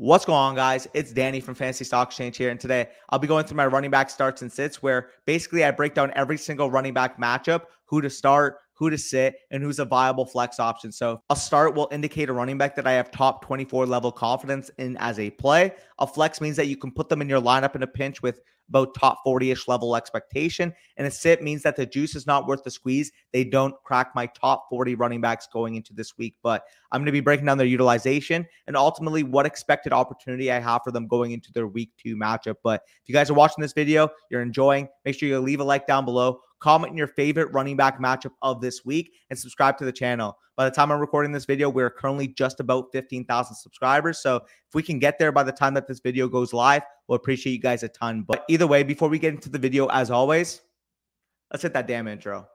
What's going on, guys? It's Danny from Fantasy Stock Exchange here. And today I'll be going through my running back starts and sits where basically I break down every single running back matchup, who to start, who to sit, and who's a viable flex option. So a start will indicate a running back that I have top 24 level confidence in as a play. A flex means that you can put them in your lineup in a pinch with about top 40 ish level expectation. And a sit means that the juice is not worth the squeeze. They don't crack my top 40 running backs going into this week, but I'm going to be breaking down their utilization and ultimately what expected opportunity I have for them going into their week two matchup. But if you guys are watching this video, you're enjoying, make sure you leave a like down below, comment your favorite running back matchup of this week, and subscribe to the channel. By the time I'm recording this video, we're currently just about 15,000 subscribers. So if we can get there by the time that this video goes live, we'll appreciate you guys a ton. But either way, before we get into the video, as always, let's hit that damn intro.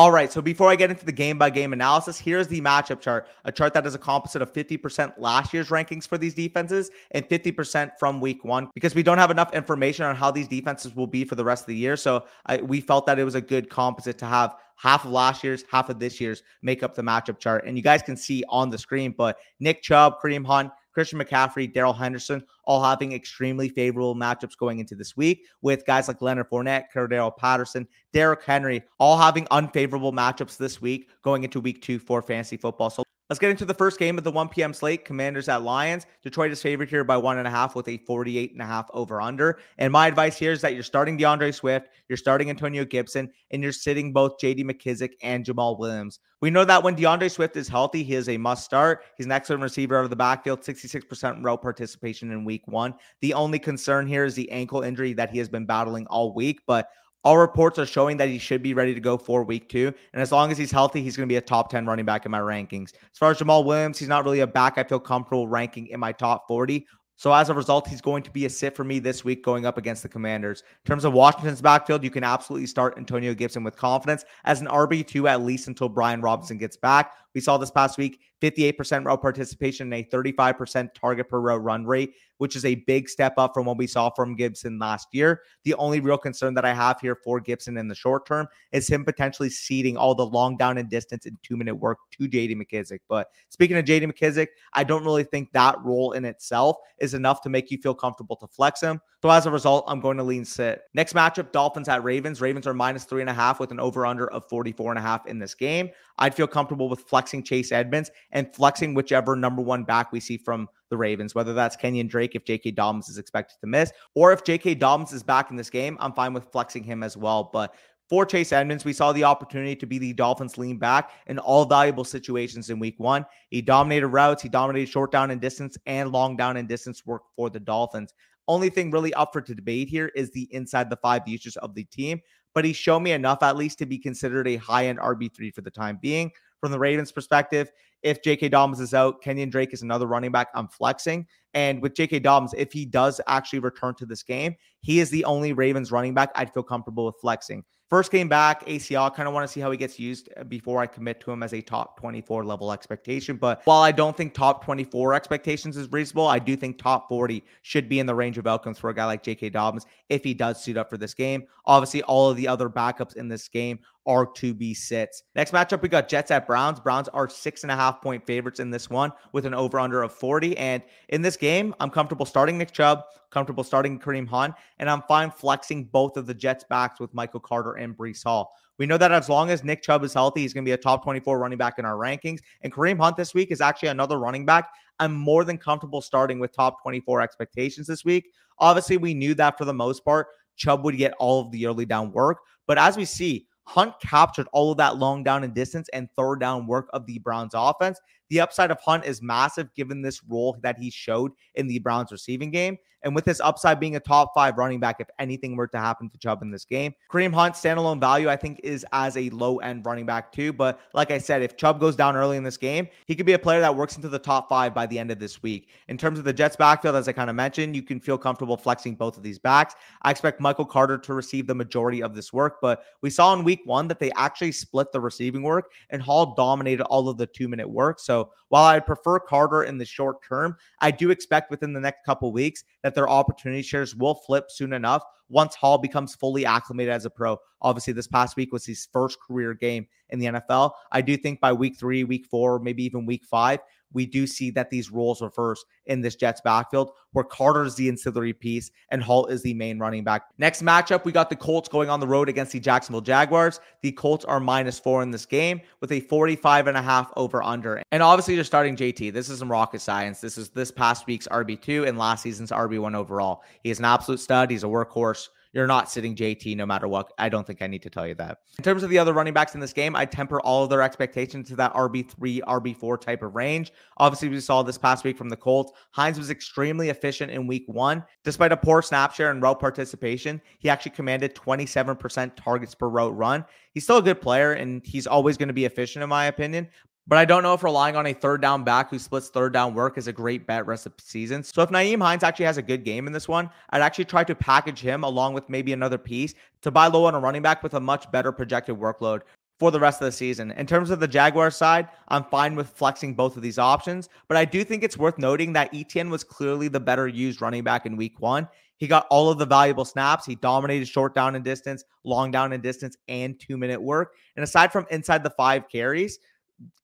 All right. So before I get into the game by game analysis, here's the matchup chart a chart that is a composite of 50% last year's rankings for these defenses and 50% from week one because we don't have enough information on how these defenses will be for the rest of the year. So I, we felt that it was a good composite to have half of last year's, half of this year's make up the matchup chart. And you guys can see on the screen, but Nick Chubb, Kareem Hunt, Christian McCaffrey, Darrell Henderson, all having extremely favorable matchups going into this week, with guys like Leonard Fournette, Cordarrelle Patterson, Derrick Henry, all having unfavorable matchups this week going into week two for fantasy football. So Let's get into the first game of the 1 p.m. slate. Commanders at Lions. Detroit is favored here by one and a half with a 48 and a half over under. And my advice here is that you're starting D'Andre Swift, you're starting Antonio Gibson, and you're sitting both JD McKissic and Jamaal Williams. We know that when D'Andre Swift is healthy, he is a must start. He's an excellent receiver out of the backfield, 66% route participation in week one. The only concern here is the ankle injury that he has been battling all week, but all reports are showing that he should be ready to go for week two. And as long as he's healthy, he's going to be a top 10 running back in my rankings. As far as Jamaal Williams, he's not really a back I feel comfortable ranking in my top 40. So as a result, he's going to be a sit for me this week going up against the Commanders. In terms of Washington's backfield, you can absolutely start Antonio Gibson with confidence as an RB2 at least until Brian Robinson gets back. We saw this past week 58% route participation and a 35% target per route run rate, which is a big step up from what we saw from Gibson last year. The only real concern that I have here for Gibson in the short term is him potentially ceding all the long down and distance and two minute work to JD McKissic. But speaking of JD McKissic, I don't really think that role in itself is enough to make you feel comfortable to flex him. So as a result, I'm going to lean sit. Next matchup, Dolphins at Ravens. Ravens are minus three and a half with an over under of 44 and a half in this game. I'd feel comfortable with flexing Chase Edmonds and flexing whichever number one back we see from the Ravens, whether that's Kenyon Drake if J.K. Dobbins is expected to miss, or if J.K. Dobbins is back in this game, I'm fine with flexing him as well. But for Chase Edmonds, we saw the opportunity to be the Dolphins lean back in all valuable situations in week one. He dominated routes, he dominated short down and distance and long down and distance work for the Dolphins. Only thing really up for debate here is the inside the five usage of the team but he's shown me enough at least to be considered a high end RB3 for the time being. From the Ravens' perspective, if J.K. Dobbins is out, Kenyon Drake is another running back I'm flexing. And with J.K. Dobbins, if he does actually return to this game, he is the only Ravens running back I'd feel comfortable with flexing. First game back, ACL. Kind of want to see how he gets used uh, before I commit to him as a top 24 level expectation. But while I don't think top 24 expectations is reasonable, I do think top 40 should be in the range of outcomes for a guy like J.K. Dobbins if he does suit up for this game. Obviously, all of the other backups in this game are to be sits. Next matchup, we got Jets at Browns. Browns are six and a half point favorites in this one with an over under of 40. And in this game, I'm comfortable starting Nick Chubb, comfortable starting Kareem Hunt, and I'm fine flexing both of the Jets backs with Michael Carter and Breece Hall. We know that as long as Nick Chubb is healthy, he's going to be a top 24 running back in our rankings. And Kareem Hunt this week is actually another running back. I'm more than comfortable starting with top 24 expectations this week. Obviously, we knew that for the most part, Chubb would get all of the early down work. But as we see, Hunt captured all of that long down and distance and third down work of the Browns offense. The upside of Hunt is massive given this role that he showed in the Browns receiving game. And with his upside being a top five running back, if anything were to happen to Chubb in this game, Kareem Hunt standalone value, I think, is as a low end running back too. But like I said, if Chubb goes down early in this game, he could be a player that works into the top five by the end of this week. In terms of the Jets backfield, as I kind of mentioned, you can feel comfortable flexing both of these backs. I expect Michael Carter to receive the majority of this work, but we saw in week one that they actually split the receiving work and Hall dominated all of the two minute work. So While I prefer Carter in the short term, I do expect within the next couple weeks that their opportunity shares will flip soon enough once Hall becomes fully acclimated as a pro. Obviously, this past week was his first career game in the NFL. I do think by week three, week four, maybe even week five, we do see that these roles reverse in this Jets backfield, where Carter is the ancillary piece and Hall is the main running back. Next matchup, we got the Colts going on the road against the Jacksonville Jaguars. The Colts are minus four in this game with a 45 and a half over under. And obviously, you're starting JT. This is some rocket science. This is this past week's RB2 and last season's RB1 overall. He is an absolute stud. He's a workhorse. You're not sitting JT no matter what. I don't think I need to tell you that. In terms of the other running backs in this game, I temper all of their expectations to that RB3, RB4 type of range. Obviously, we saw this past week from the Colts. Hines was extremely efficient in week one. Despite a poor snap share and route participation, he actually commanded 27% targets per route run. He's still a good player and he's always going to be efficient, in my opinion. But I don't know if relying on a third down back who splits third down work is a great bet rest of the season. So if Nyheim Hines actually has a good game in this one, I'd actually try to package him along with maybe another piece to buy low on a running back with a much better projected workload for the rest of the season. In terms of the Jaguar side, I'm fine with flexing both of these options, but I do think it's worth noting that Etienne was clearly the better used running back in week one. He got all of the valuable snaps. He dominated short down and distance, long down and distance, and two minute work. And aside from inside the five carries,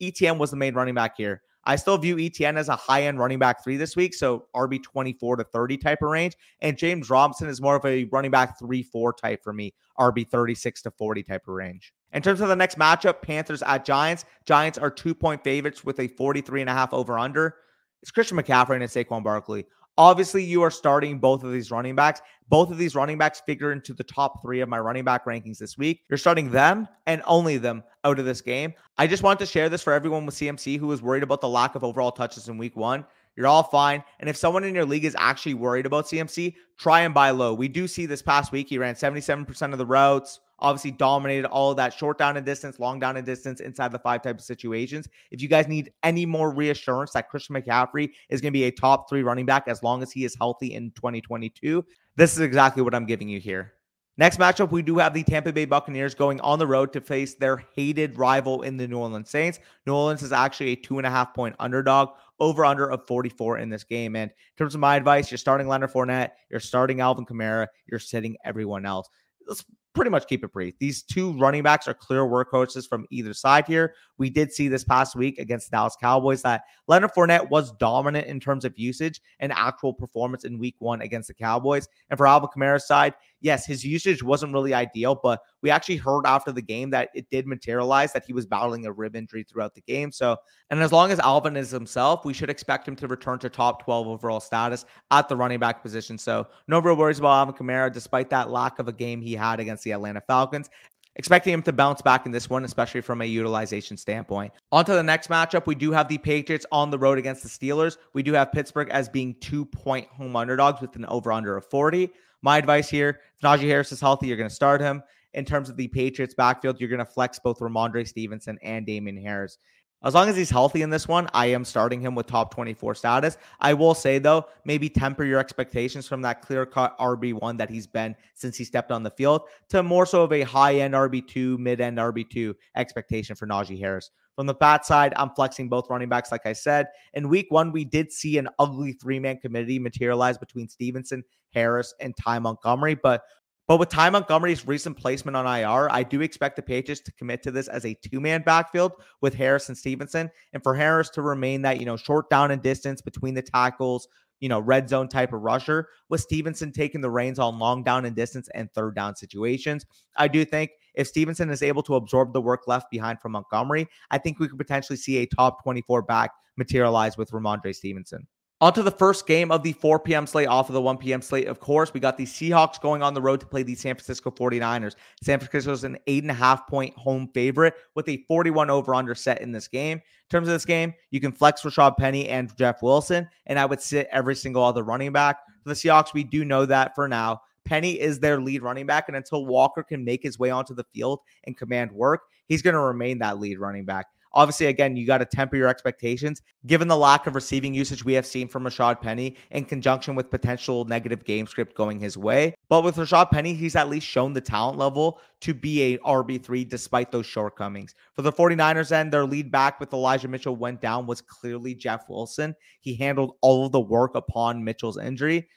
Etienne was the main running back here. I still view Etienne as a high end running back three this week, so RB 24 to 30 type of range. And James Robinson is more of a running back three, four type for me, RB 36 to 40 type of range. In terms of the next matchup, Panthers at Giants. Giants are two point favorites with a 43 and a half over under. It's Christian McCaffrey and Saquon Barkley. Obviously, you are starting both of these running backs. Both of these running backs figure into the top three of my running back rankings this week. You're starting them and only them out of this game. I just want to share this for everyone with CMC who is worried about the lack of overall touches in week one. You're all fine. And if someone in your league is actually worried about CMC, try and buy low. We do see this past week, he ran 77% of the routes, obviously dominated all of that short down and distance, long down and distance inside the five type of situations. If you guys need any more reassurance that Christian McCaffrey is going to be a top three running back as long as he is healthy in 2022, this is exactly what I'm giving you here. Next matchup, we do have the Tampa Bay Buccaneers going on the road to face their hated rival in the New Orleans Saints. New Orleans is actually a two and a half point underdog, over under of 44 in this game. And in terms of my advice, you're starting Leonard Fournette, you're starting Alvin Kamara, you're sitting everyone else. Let's pretty much keep it brief. These two running backs are clear workhorses from either side here. We did see this past week against Dallas Cowboys that Leonard Fournette was dominant in terms of usage and actual performance in week one against the Cowboys. And for Alvin Kamara's side, yes, his usage wasn't really ideal, but we actually heard after the game that it did materialize that he was battling a rib injury throughout the game. So, and as long as Alvin is himself, we should expect him to return to top 12 overall status at the running back position. So, no real worries about Alvin Kamara, despite that lack of a game he had against the Atlanta Falcons expecting him to bounce back in this one, especially from a utilization standpoint. On to the next matchup. We do have the Patriots on the road against the Steelers. We do have Pittsburgh as being two point home underdogs with an over under of 40. My advice here if Najee Harris is healthy, you're going to start him. In terms of the Patriots backfield, you're going to flex both Rhamondre Stevenson and Damien Harris. As long as he's healthy in this one, I am starting him with top 24 status. I will say, though, maybe temper your expectations from that clear cut RB1 that he's been since he stepped on the field to more so of a high end RB2, mid end RB2 expectation for Najee Harris. From the bat side, I'm flexing both running backs, like I said. In week one, we did see an ugly three man committee materialize between Stevenson, Harris, and Ty Montgomery. But but with Ty Montgomery's recent placement on IR, I do expect the Patriots to commit to this as a two-man backfield with Harris and Stevenson, and for Harris to remain that you know short down and distance between the tackles, you know red zone type of rusher, with Stevenson taking the reins on long down and distance and third down situations. I do think if Stevenson is able to absorb the work left behind from Montgomery, I think we could potentially see a top 24 back materialize with Rhamondre Stevenson. On to the first game of the 4 p.m. slate off of the 1 p.m. slate. Of course, we got the Seahawks going on the road to play the San Francisco 49ers. San Francisco is an eight and a half point home favorite with a 41 over under set in this game. In terms of this game, you can flex Rashaad Penny and Jeff Wilson, and I would sit every single other running back. For the Seahawks, we do know that for now. Penny is their lead running back, and until Walker can make his way onto the field and command work, he's going to remain that lead running back. Obviously, again, you got to temper your expectations given the lack of receiving usage we have seen from Rashaad Penny in conjunction with potential negative game script going his way. But with Rashaad Penny, he's at least shown the talent level to be a RB3 despite those shortcomings. For the 49ers end, their lead back with Elijah Mitchell went down was clearly Jeff Wilson. He handled all of the work upon Mitchell's injury.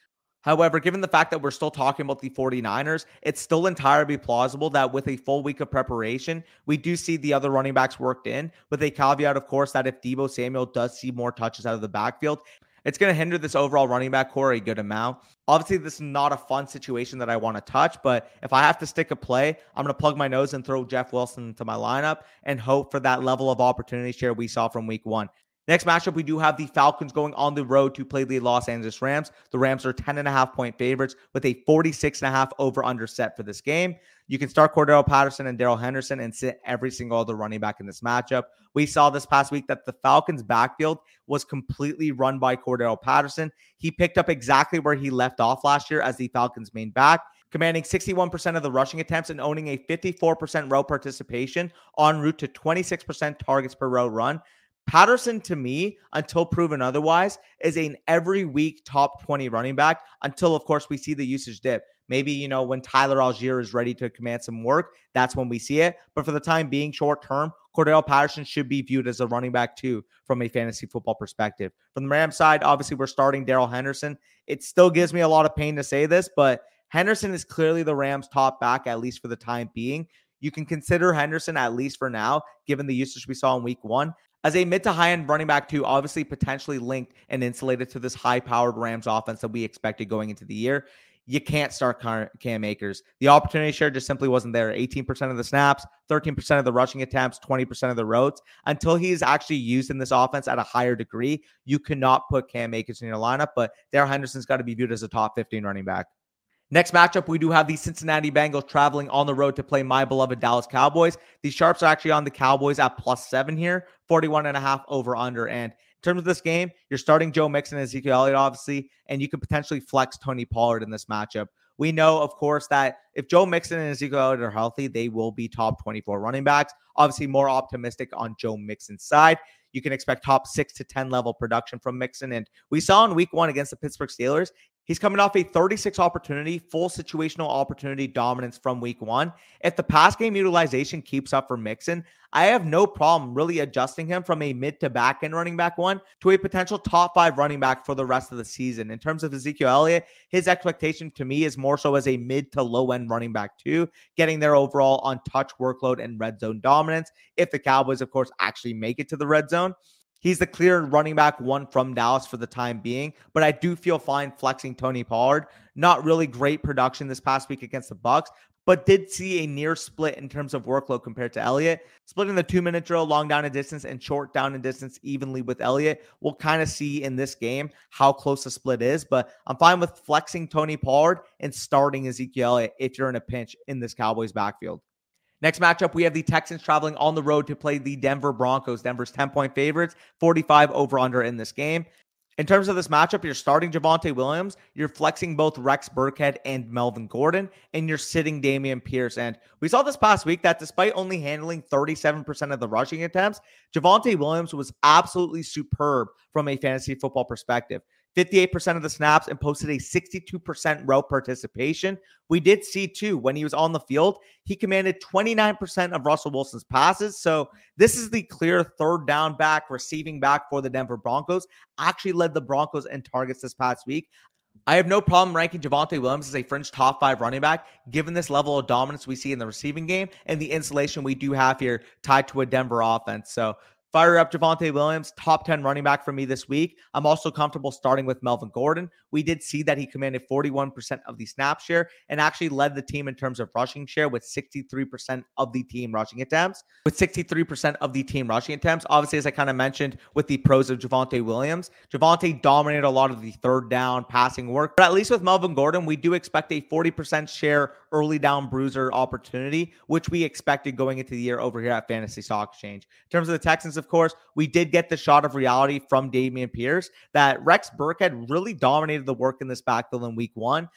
However, given the fact that we're still talking about the 49ers, it's still entirely plausible that with a full week of preparation, we do see the other running backs worked in, with a caveat, of course, that if Deebo Samuel does see more touches out of the backfield, it's going to hinder this overall running back core a good amount. Obviously, this is not a fun situation that I want to touch, but if I have to stick a play, I'm going to plug my nose and throw Jeff Wilson into my lineup and hope for that level of opportunity share we saw from week one. Next matchup, we do have the Falcons going on the road to play the Los Angeles Rams. The Rams are 10 and a half point favorites with a 46 and a half over under set for this game. You can start Cordarrelle Patterson and Darrell Henderson and sit every single other running back in this matchup. We saw this past week that the Falcons' backfield was completely run by Cordarrelle Patterson. He picked up exactly where he left off last year as the Falcons' main back commanding 61% of the rushing attempts and owning a 54% route participation en route to 26% targets per row run. Patterson, to me, until proven otherwise, is an every week top 20 running back until, of course, we see the usage dip. Maybe, you know, when Tyler Allgeier is ready to command some work, that's when we see it. But for the time being, short term, Cordell Patterson should be viewed as a running back too from a fantasy football perspective. From the Rams side, obviously, we're starting Darrell Henderson. It still gives me a lot of pain to say this, but Henderson is clearly the Rams' top back, at least for the time being. You can consider Henderson, at least for now, given the usage we saw in week one as a mid to high end running back, too, obviously potentially linked and insulated to this high powered Rams offense that we expected going into the year. You can't start Cam Akers. The opportunity share just simply wasn't there. 18% of the snaps, 13% of the rushing attempts, 20% of the roads. Until he's actually used in this offense at a higher degree, you cannot put Cam Akers in your lineup. But Darrell Henderson's got to be viewed as a top 15 running back. Next matchup, we do have the Cincinnati Bengals traveling on the road to play my beloved Dallas Cowboys. The Sharps are actually on the Cowboys at plus seven here, 41 and a half over under. And in terms of this game, you're starting Joe Mixon and Ezekiel Elliott, obviously, and you could potentially flex Tony Pollard in this matchup. We know, of course, that if Joe Mixon and Ezekiel Elliott are healthy, they will be top 24 running backs. Obviously, more optimistic on Joe Mixon's side. You can expect top six to 10 level production from Mixon. And we saw in week one against the Pittsburgh Steelers, He's coming off a 36 opportunity, full situational opportunity dominance from week one. If the pass game utilization keeps up for Mixon, I have no problem really adjusting him from a mid to back end running back one to a potential top five running back for the rest of the season. In terms of Ezekiel Elliott, his expectation to me is more so as a mid to low end running back two, getting there overall on touch workload and red zone dominance. If the Cowboys, of course, actually make it to the red zone. He's the clear running back one from Dallas for the time being, but I do feel fine flexing Tony Pollard. Not really great production this past week against the Bucks, but did see a near split in terms of workload compared to Elliott. Splitting the two minute drill, long down and distance, and short down and distance evenly with Elliott. We'll kind of see in this game how close the split is, but I'm fine with flexing Tony Pollard and starting Ezekiel Elliott if you're in a pinch in this Cowboys backfield. Next matchup, we have the Texans traveling on the road to play the Denver Broncos. Denver's 10 point favorites, 45 over under in this game. In terms of this matchup, you're starting Javonte Williams, you're flexing both Rex Burkhead and Melvin Gordon, and you're sitting Dameon Pierce. And we saw this past week that despite only handling 37% of the rushing attempts, Javonte Williams was absolutely superb from a fantasy football perspective. 58% of the snaps and posted a 62% route participation. We did see too when he was on the field, he commanded 29% of Russell Wilson's passes. So this is the clear third down back, receiving back for the Denver Broncos. Actually led the Broncos in targets this past week. I have no problem ranking Javonte Williams as a fringe top five running back, given this level of dominance we see in the receiving game and the insulation we do have here tied to a Denver offense. So Fire up Javonte Williams, top 10 running back for me this week. I'm also comfortable starting with Melvin Gordon. We did see that he commanded 41% of the snap share and actually led the team in terms of rushing share with 63% of the team rushing attempts. With 63% of the team rushing attempts, obviously, as I kind of mentioned with the pros of Javonte Williams, Javonte dominated a lot of the third down passing work. But at least with Melvin Gordon, we do expect a 40% share early down bruiser opportunity, which we expected going into the year over here at Fantasy Stock Exchange. In terms of the Texans, of course, we did get the shot of reality from Dameon Pierce that Rex Burkhead really dominated the work in this backfield in week one.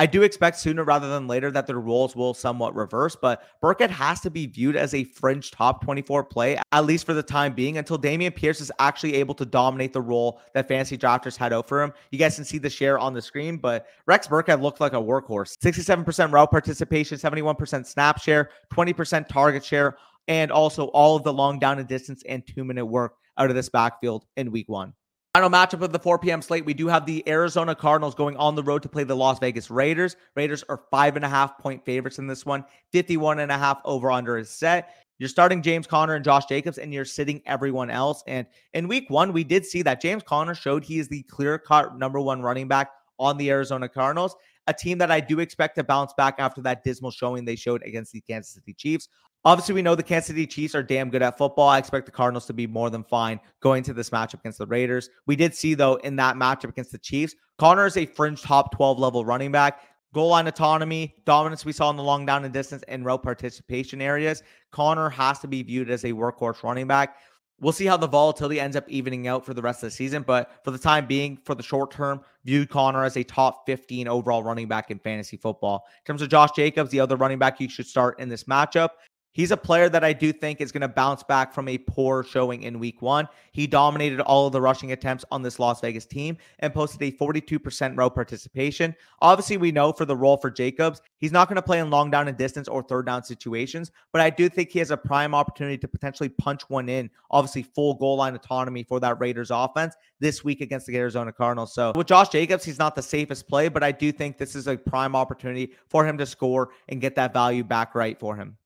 I do expect sooner rather than later that their roles will somewhat reverse, but Burkhead has to be viewed as a fringe top 24 play, at least for the time being, until Dameon Pierce is actually able to dominate the role that fantasy drafters had out for him. You guys can see the share on the screen, but Rex Burkhead looked like a workhorse. 67% route participation, 71% snap share, 20% target share, and also all of the long down and distance and two minute work out of this backfield in week one. Final matchup of the 4 p.m. slate, we do have the Arizona Cardinals going on the road to play the Las Vegas Raiders. Raiders are five and a half point favorites in this one. 51 and a half over under is set. You're starting James Conner and Josh Jacobs, and you're sitting everyone else. And in week one, we did see that James Conner showed he is the clear cut number one running back on the Arizona Cardinals, a team that I do expect to bounce back after that dismal showing they showed against the Kansas City Chiefs. Obviously, we know the Kansas City Chiefs are damn good at football. I expect the Cardinals to be more than fine going to this matchup against the Raiders. We did see, though, in that matchup against the Chiefs, Conner is a fringe top 12 level running back. Goal line autonomy, dominance we saw in the long down and distance and route participation areas. Conner has to be viewed as a workhorse running back. We'll see how the volatility ends up evening out for the rest of the season. But for the time being, for the short term, viewed Conner as a top 15 overall running back in fantasy football. In terms of Josh Jacobs, the other running back you should start in this matchup, He's a player that I do think is going to bounce back from a poor showing in week one. He dominated all of the rushing attempts on this Las Vegas team and posted a 42% route participation. Obviously, we know for the role for Jacobs, he's not going to play in long down and distance or third down situations, but I do think he has a prime opportunity to potentially punch one in. Obviously, full goal line autonomy for that Raiders offense this week against the Arizona Cardinals. So with Josh Jacobs, he's not the safest play, but I do think this is a prime opportunity for him to score and get that value back right for him.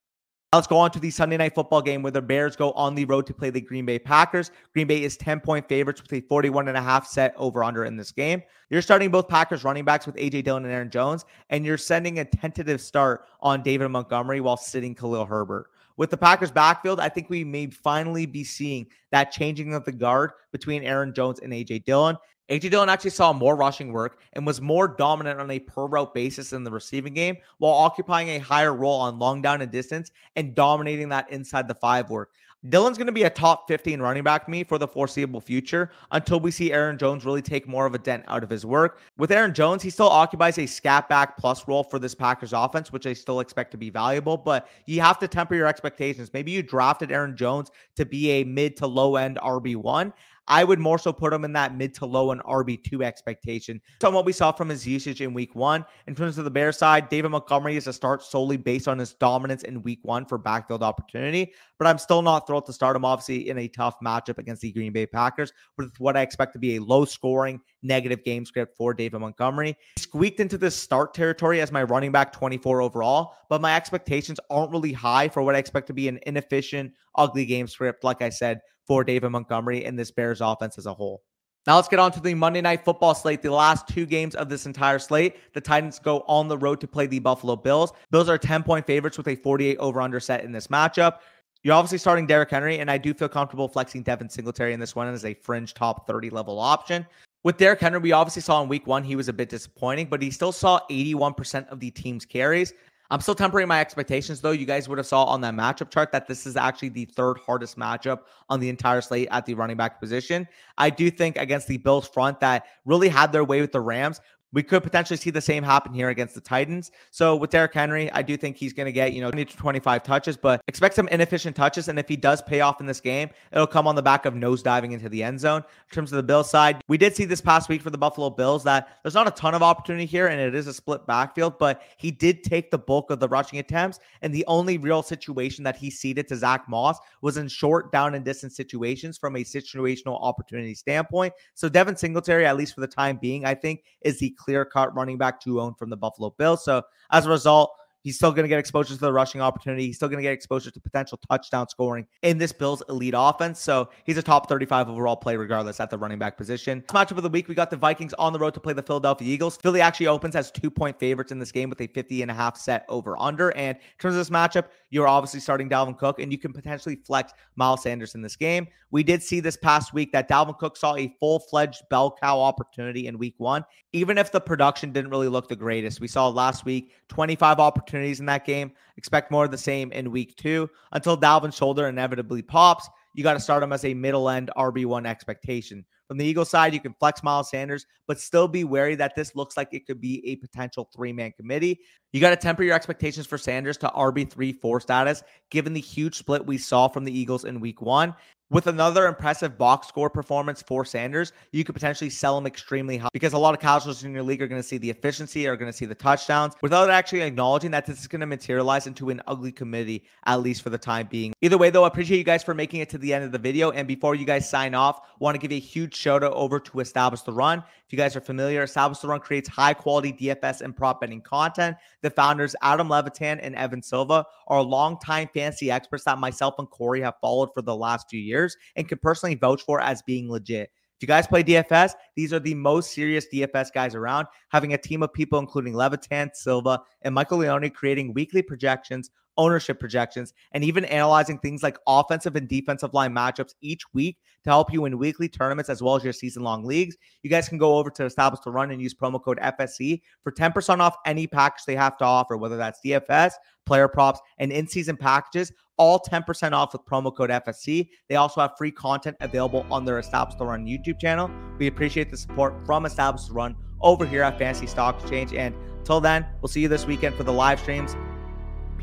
Let's go on to the Sunday night football game where the Bears go on the road to play the Green Bay Packers. Green Bay is 10 point favorites with a 41 and a half set over under in this game. You're starting both Packers running backs with AJ Dillon and Aaron Jones, and you're sending a tentative start on David Montgomery while sitting Khalil Herbert. With the Packers backfield, I think we may finally be seeing that changing of the guard between Aaron Jones and AJ Dillon. AJ Dillon actually saw more rushing work and was more dominant on a per route basis in the receiving game while occupying a higher role on long down and distance and dominating that inside the five work. Dillon's going to be a top 15 running back me for the foreseeable future until we see Aaron Jones really take more of a dent out of his work. With Aaron Jones, he still occupies a scat back plus role for this Packers offense, which I still expect to be valuable, but you have to temper your expectations. Maybe you drafted Aaron Jones to be a mid to low end RB1. I would more so put him in that mid to low and RB2 expectation. So what we saw from his usage in week one. In terms of the Bear side, David Montgomery is a start solely based on his dominance in week one for backfield opportunity. But I'm still not thrilled to start him, obviously, in a tough matchup against the Green Bay Packers with what I expect to be a low scoring, negative game script for David Montgomery. Squeaked into this start territory as my running back 24 overall, but my expectations aren't really high for what I expect to be an inefficient, ugly game script, like I said, for David Montgomery and this Bears offense as a whole. Now let's get on to the Monday night football slate. The last two games of this entire slate, the Titans go on the road to play the Buffalo Bills. Bills are 10 point favorites with a 48 over under set in this matchup. You're obviously starting Derrick Henry, and I do feel comfortable flexing Devin Singletary in this one as a fringe top 30 level option. With Derrick Henry, we obviously saw in week one he was a bit disappointing, but he still saw 81% of the team's carries. I'm still tempering my expectations, though. You guys would have saw on that matchup chart that this is actually the third hardest matchup on the entire slate at the running back position. I do think against the Bills front that really had their way with the Rams, we could potentially see the same happen here against the Titans. So with Derrick Henry, I do think he's going to get, you know, 20 to 25 touches, but expect some inefficient touches. And if he does pay off in this game, it'll come on the back of nose diving into the end zone. In terms of the Bills side, we did see this past week for the Buffalo Bills that there's not a ton of opportunity here and it is a split backfield, but he did take the bulk of the rushing attempts. And the only real situation that he ceded to Zach Moss was in short down and distance situations from a situational opportunity standpoint. So Devin Singletary, at least for the time being, I think is the clear cut running back to own from the Buffalo Bills. So as a result, He's still going to get exposure to the rushing opportunity. He's still going to get exposure to potential touchdown scoring in this Bills elite offense. So he's a top 35 overall play, regardless, at the running back position. Matchup of the week, we got the Vikings on the road to play the Philadelphia Eagles. Philly actually opens as two point favorites in this game with a 50 and a half set over under. And in terms of this matchup, you're obviously starting Dalvin Cook, and you can potentially flex Miles Sanders in this game. We did see this past week that Dalvin Cook saw a full fledged bell cow opportunity in week one, even if the production didn't really look the greatest. We saw last week 25 opportunities opportunities in that game. Expect more of the same in week two until Dalvin's shoulder inevitably pops. you got to start him as a middle end RB1 expectation. From the Eagles side, you can flex Miles Sanders, but still be wary that this looks like it could be a potential three man committee. You got to temper your expectations for Sanders to RB3 4 status, given the huge split we saw from the Eagles in week one. With another impressive box score performance for Sanders, you could potentially sell him extremely high because a lot of casuals in your league are going to see the efficiency, are going to see the touchdowns without actually acknowledging that this is going to materialize into an ugly committee, at least for the time being. Either way, though, I appreciate you guys for making it to the end of the video. And before you guys sign off, want to give a huge shout out over to Establish the Run. If you guys are familiar, Establish the Run creates high quality DFS and prop betting content. The founders, Adam Levitan and Evan Silva, are longtime fantasy experts that myself and Corey have followed for the last few years and can personally vouch for as being legit. If you guys play DFS, these are the most serious DFS guys around, having a team of people including Levitan, Silva, and Michael Leone creating weekly projections ownership projections, and even analyzing things like offensive and defensive line matchups each week to help you in weekly tournaments as well as your season long leagues. You guys can go over to Establish the Run and use promo code FSE for 10% off any package they have to offer, whether that's DFS, player props, and in season packages. All 10% off with promo code FSE. They also have free content available on their Establish the Run YouTube channel. We appreciate the support from Establish the Run over here at Fantasy Stock Exchange. And until then, we'll see you this weekend for the live streams.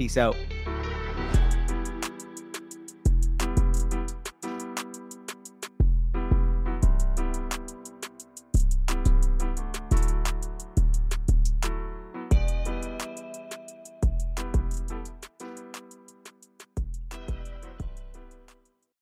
Peace out.